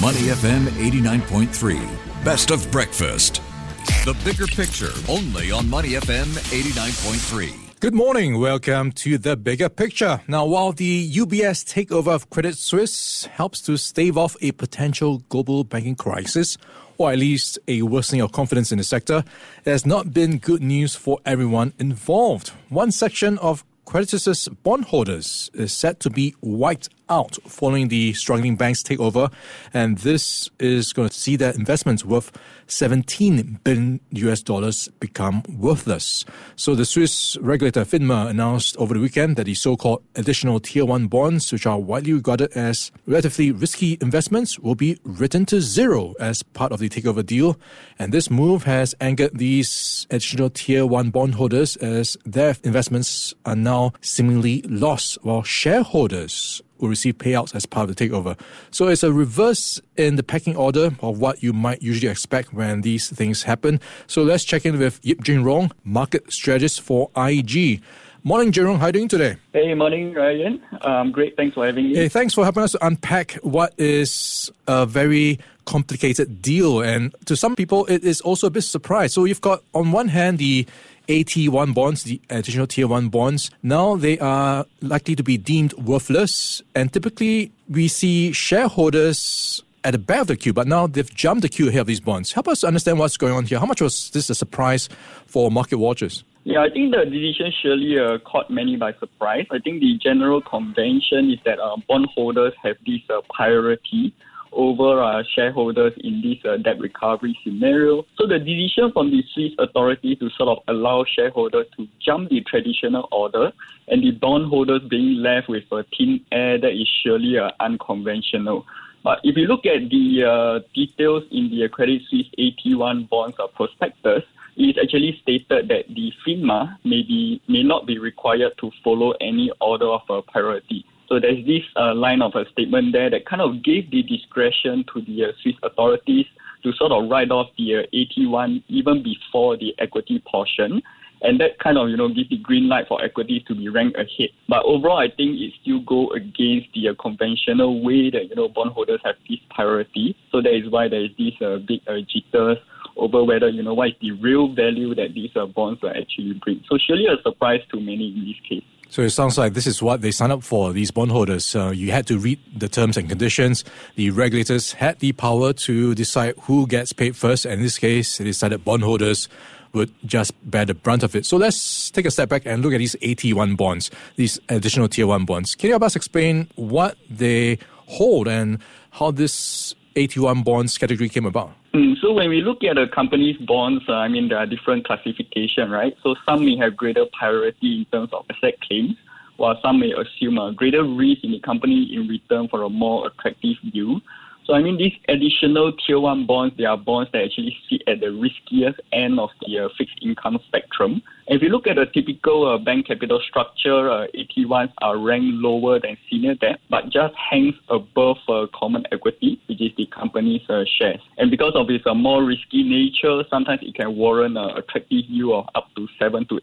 Money FM 89.3. Best of breakfast. The bigger picture only on Money FM 89.3. Good morning. Welcome to the bigger picture. Now, while the UBS takeover of Credit Suisse helps to stave off a potential global banking crisis, or at least a worsening of confidence in the sector, it has not been good news for everyone involved. One section of Credit Suisse bondholders is set to be wiped out following the struggling bank's takeover, and this is going to see their investments worth 17 billion US dollars become worthless. So the Swiss regulator FINMA announced over the weekend that the so-called additional tier 1 bonds, which are widely regarded as relatively risky investments, will be written to zero as part of the takeover deal. And this move has angered these additional tier 1 bondholders as their investments are now seemingly lost, while shareholders will receive payouts as part of the takeover. So it's a reverse in the pecking order of what you might usually expect when these things happen. So let's check in with Yeap Junrong, market strategist for IG. Morning, Jerome. How are you doing today? Hey, morning, Ryan. Um, great. Thanks for having me. Hey, thanks for helping us to unpack what is a very complicated deal. And to some people, it is also a bit surprise. So you've got, on one hand, the AT1 bonds, the additional tier 1 bonds, now they are likely to be deemed worthless. And typically, we see shareholders at the back of the queue, but now they've jumped the queue ahead of these bonds. Help us understand what's going on here. How much was this a surprise for market watchers? Yeah, I think the decision surely uh, caught many by surprise. I think the general convention is that uh, bondholders have this uh, priority over uh, shareholders in this uh, debt recovery scenario. So the decision from the Swiss authority to sort of allow shareholders to jump the traditional order and the bondholders being left with a thin air that is surely uh, unconventional. But if you look at the uh, details in the Credit Suisse AT1 bonds uh, prospectus, it is actually stated that the FINMA may, be, may not be required to follow any order of uh, priority. So there's this uh, line of a statement there that kind of gave the discretion to the uh, Swiss authorities to sort of write off the uh, AT1 even before the equity portion. And that kind of, you know, gives the green light for equities to be ranked ahead. But overall, I think it still go against the uh, conventional way that, you know, bondholders have this priority. So that is why there is this uh, big uh, jitters over whether, you know, what is the real value that these uh, bonds will actually bring. So surely a surprise to many in this case. So it sounds like this is what they signed up for, these bondholders. Uh, you had to read the terms and conditions. The regulators had the power to decide who gets paid first. And in this case, they decided bondholders would just bear the brunt of it. So let's take a step back and look at these AT1 bonds, these additional tier 1 bonds. Can you help us explain what they hold and how this AT1 bonds category came about? Mm, so when we look at a company's bonds, uh, I mean, there are different classification, right? So some may have greater priority in terms of asset claims, while some may assume a greater risk in the company in return for a more attractive yield. So I mean, these additional tier one bonds, they are bonds that actually sit at the riskiest end of the uh, fixed income spectrum. If you look at a typical uh, bank capital structure, uh, AT1s are ranked lower than senior debt, but just hangs above uh, common equity, which is the company's uh, shares. And because of its uh, more risky nature, sometimes it can warrant an attractive yield of up to 7 to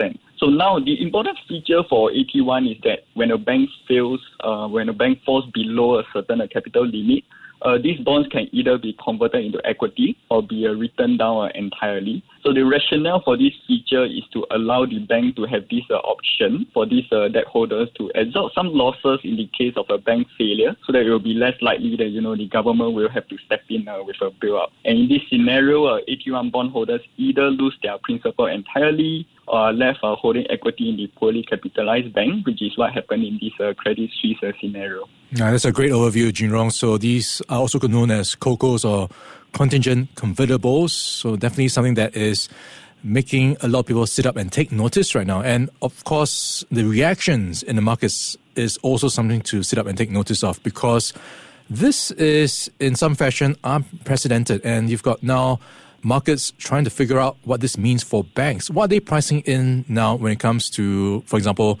8%. So now the important feature for AT1 is that when a bank fails, uh, when a bank falls below a certain capital limit, uh, these bonds can either be converted into equity or be uh, written down uh, entirely. So the rationale for this feature is to allow the bank to have this uh, option for these uh, debt holders to absorb some losses in the case of a bank failure, so that it will be less likely that you know the government will have to step in with a bailout. And in this scenario, uh, AT1 bondholders either lose their principal entirely or left uh, holding equity in the poorly capitalized bank, which is what happened in this uh, Credit Suisse uh, scenario. Yeah, that's a great overview, Junrong. So these are also known as COCOs or contingent convertibles. So definitely something that is making a lot of people sit up and take notice right now. And of course, the reactions in the markets is also something to sit up and take notice of because this is in some fashion unprecedented. And you've got now markets trying to figure out what this means for banks. What are they pricing in now when it comes to, for example,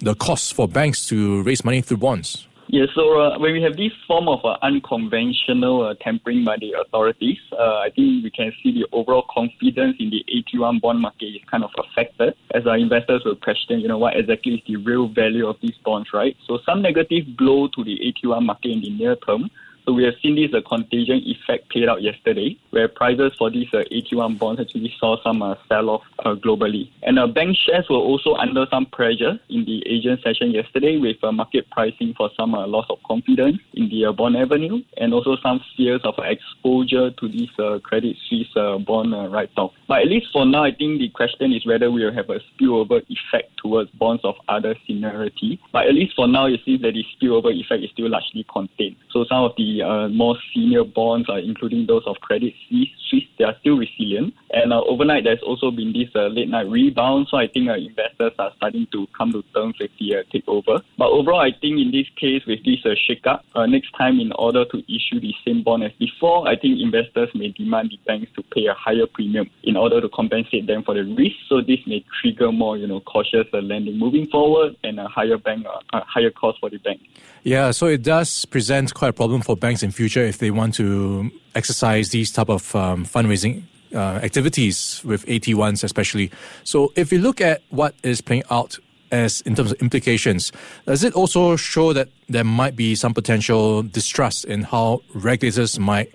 the costs for banks to raise money through bonds? Yeah, so uh, when we have this form of uh, unconventional uh, tampering by the authorities, uh, I think we can see the overall confidence in the AT1 bond market is kind of affected as our investors will question, you know, what exactly is the real value of these bonds, right? So some negative blow to the AT1 market in the near term So we have seen this uh, contagion effect played out yesterday, where prices for these uh, AT1 bonds actually saw some uh, sell-off uh, globally. And uh, bank shares were also under some pressure in the Asian session yesterday, with uh, market pricing for some uh, loss of confidence in the uh, bond avenue, and also some fears of exposure to these uh, Credit Suisse uh, bond uh, write-off. But at least for now, I think the question is whether we will have a spillover effect towards bonds of other seniority. But at least for now, it seems that the spillover effect is still largely contained. So some of the uh, more senior bonds, uh, including those of Credit Suisse, they are still resilient. And uh, overnight, there's also been this uh, late night rebound. So I think uh, investors are starting to come to terms with the uh, takeover. But overall, I think in this case, with this uh, shakeup, uh, next time in order to issue the same bond as before, I think investors may demand the banks to pay a higher premium in order to compensate them for the risk. So this may trigger more, you know, cautious uh, lending moving forward and a higher bank, uh, higher cost for the bank. Yeah, so it does present quite a problem for banks in future if they want to exercise these type of um, fundraising uh, activities with AT1s especially. So if you look at what is playing out as in terms of implications, does it also show that there might be some potential distrust in how regulators might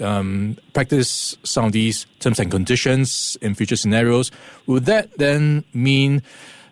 um, practice some of these terms and conditions in future scenarios? Would that then mean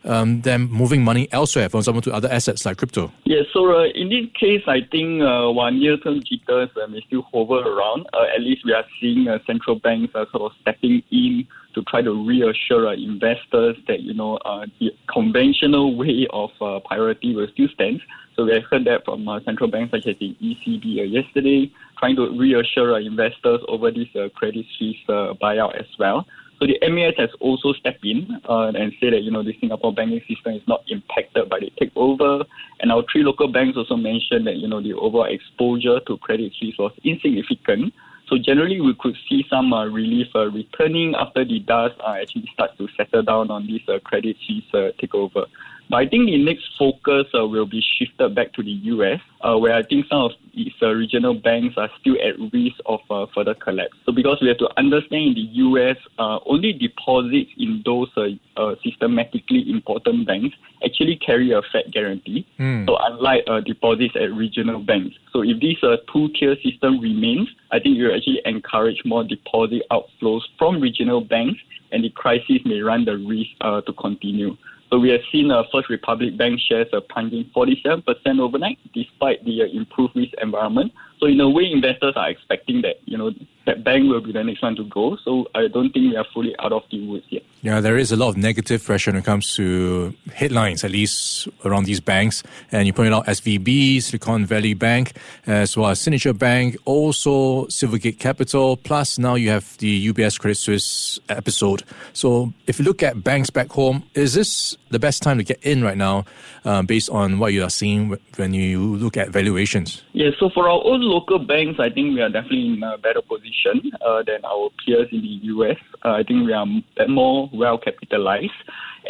um, them moving money elsewhere, for example, to other assets like crypto? Yes, so uh, in this case, I think uh, while near-term jitters uh, may still hover around, uh, at least we are seeing uh, central banks uh, sort of stepping in to try to reassure uh, investors that you know the conventional way of priority will still stand. So we have heard that from central banks such as the ECB yesterday, trying to reassure investors over this Credit Suisse buyout as well. So the MAS has also stepped in uh, and said that you know the Singapore banking system is not impacted by the takeover, and our three local banks also mentioned that you know the overall exposure to Credit Suisse was insignificant. So generally, we could see some uh, relief uh, returning after the dust uh, actually starts to settle down on this uh, Credit Suisse uh, takeover. But I think the next focus uh, will be shifted back to the US, uh, where I think some of these uh, regional banks are still at risk of uh, further collapse. So because we have to understand in the US, uh, only deposits in those uh, systematically important banks actually carry a Fed guarantee. Mm. So unlike uh, deposits at regional banks. So if this uh, two-tier system remains, I think it will actually encourage more deposit outflows from regional banks and the crisis may run the risk uh, to continue. So we have seen uh, First Republic Bank shares uh, plunging 47% overnight despite the uh, improved risk environment. So in a way, investors are expecting that, you know, that bank will be the next one to go. So I don't think we are fully out of the woods yet. Yeah, there is a lot of negative pressure when it comes to headlines, at least around these banks. And you pointed out SVB, Silicon Valley Bank, as well as Signature Bank, also Silvergate Capital, plus now you have the UBS Credit Suisse episode. So if you look at banks back home, is this the best time to get in right now uh, based on what you are seeing when you look at valuations? Yeah, so for our own local banks, I think we are definitely in a better position uh, than our peers in the US. Uh, I think we are more well capitalized.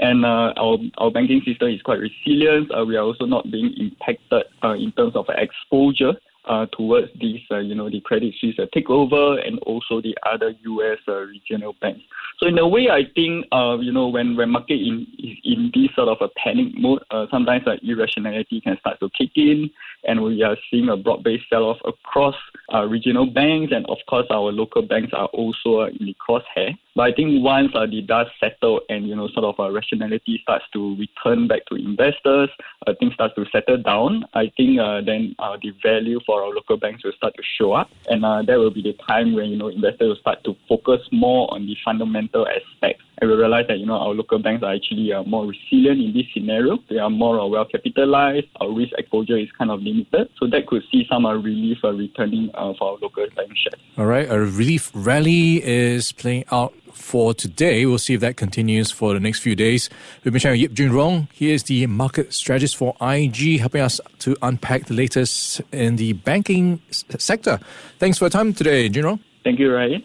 And uh, our our banking system is quite resilient. Uh, we are also not being impacted uh, in terms of exposure uh, towards these, uh, you know, the Credit Suisse uh, takeover and also the other U.S. Uh, regional banks. So in a way, I think, uh, you know, when when market in is in this sort of a panic mode, uh, sometimes uh, irrationality can start to kick in, and we are seeing a broad-based sell-off across uh, regional banks, and of course, our local banks are also uh, in the crosshair. But I think once uh, the dust settles and you know sort of uh, rationality starts to return back to investors, uh, things start to settle down. I think uh, then uh, the value for our local banks will start to show up, and uh, that will be the time when you know investors will start to focus more on the fundamental aspects. And we realize that you know our local banks are actually uh, more resilient in this scenario. They are more uh, well capitalized. Our risk exposure is kind of limited, so that could see some uh, relief uh, returning uh, for our local bank shares. All right, a relief rally is playing out for today. We'll see if that continues for the next few days. We've been chatting with Yeap Junrong. He is the market strategist for IG, helping us to unpack the latest in the banking s- sector. Thanks for your time today, Junrong. Thank you, Ryan.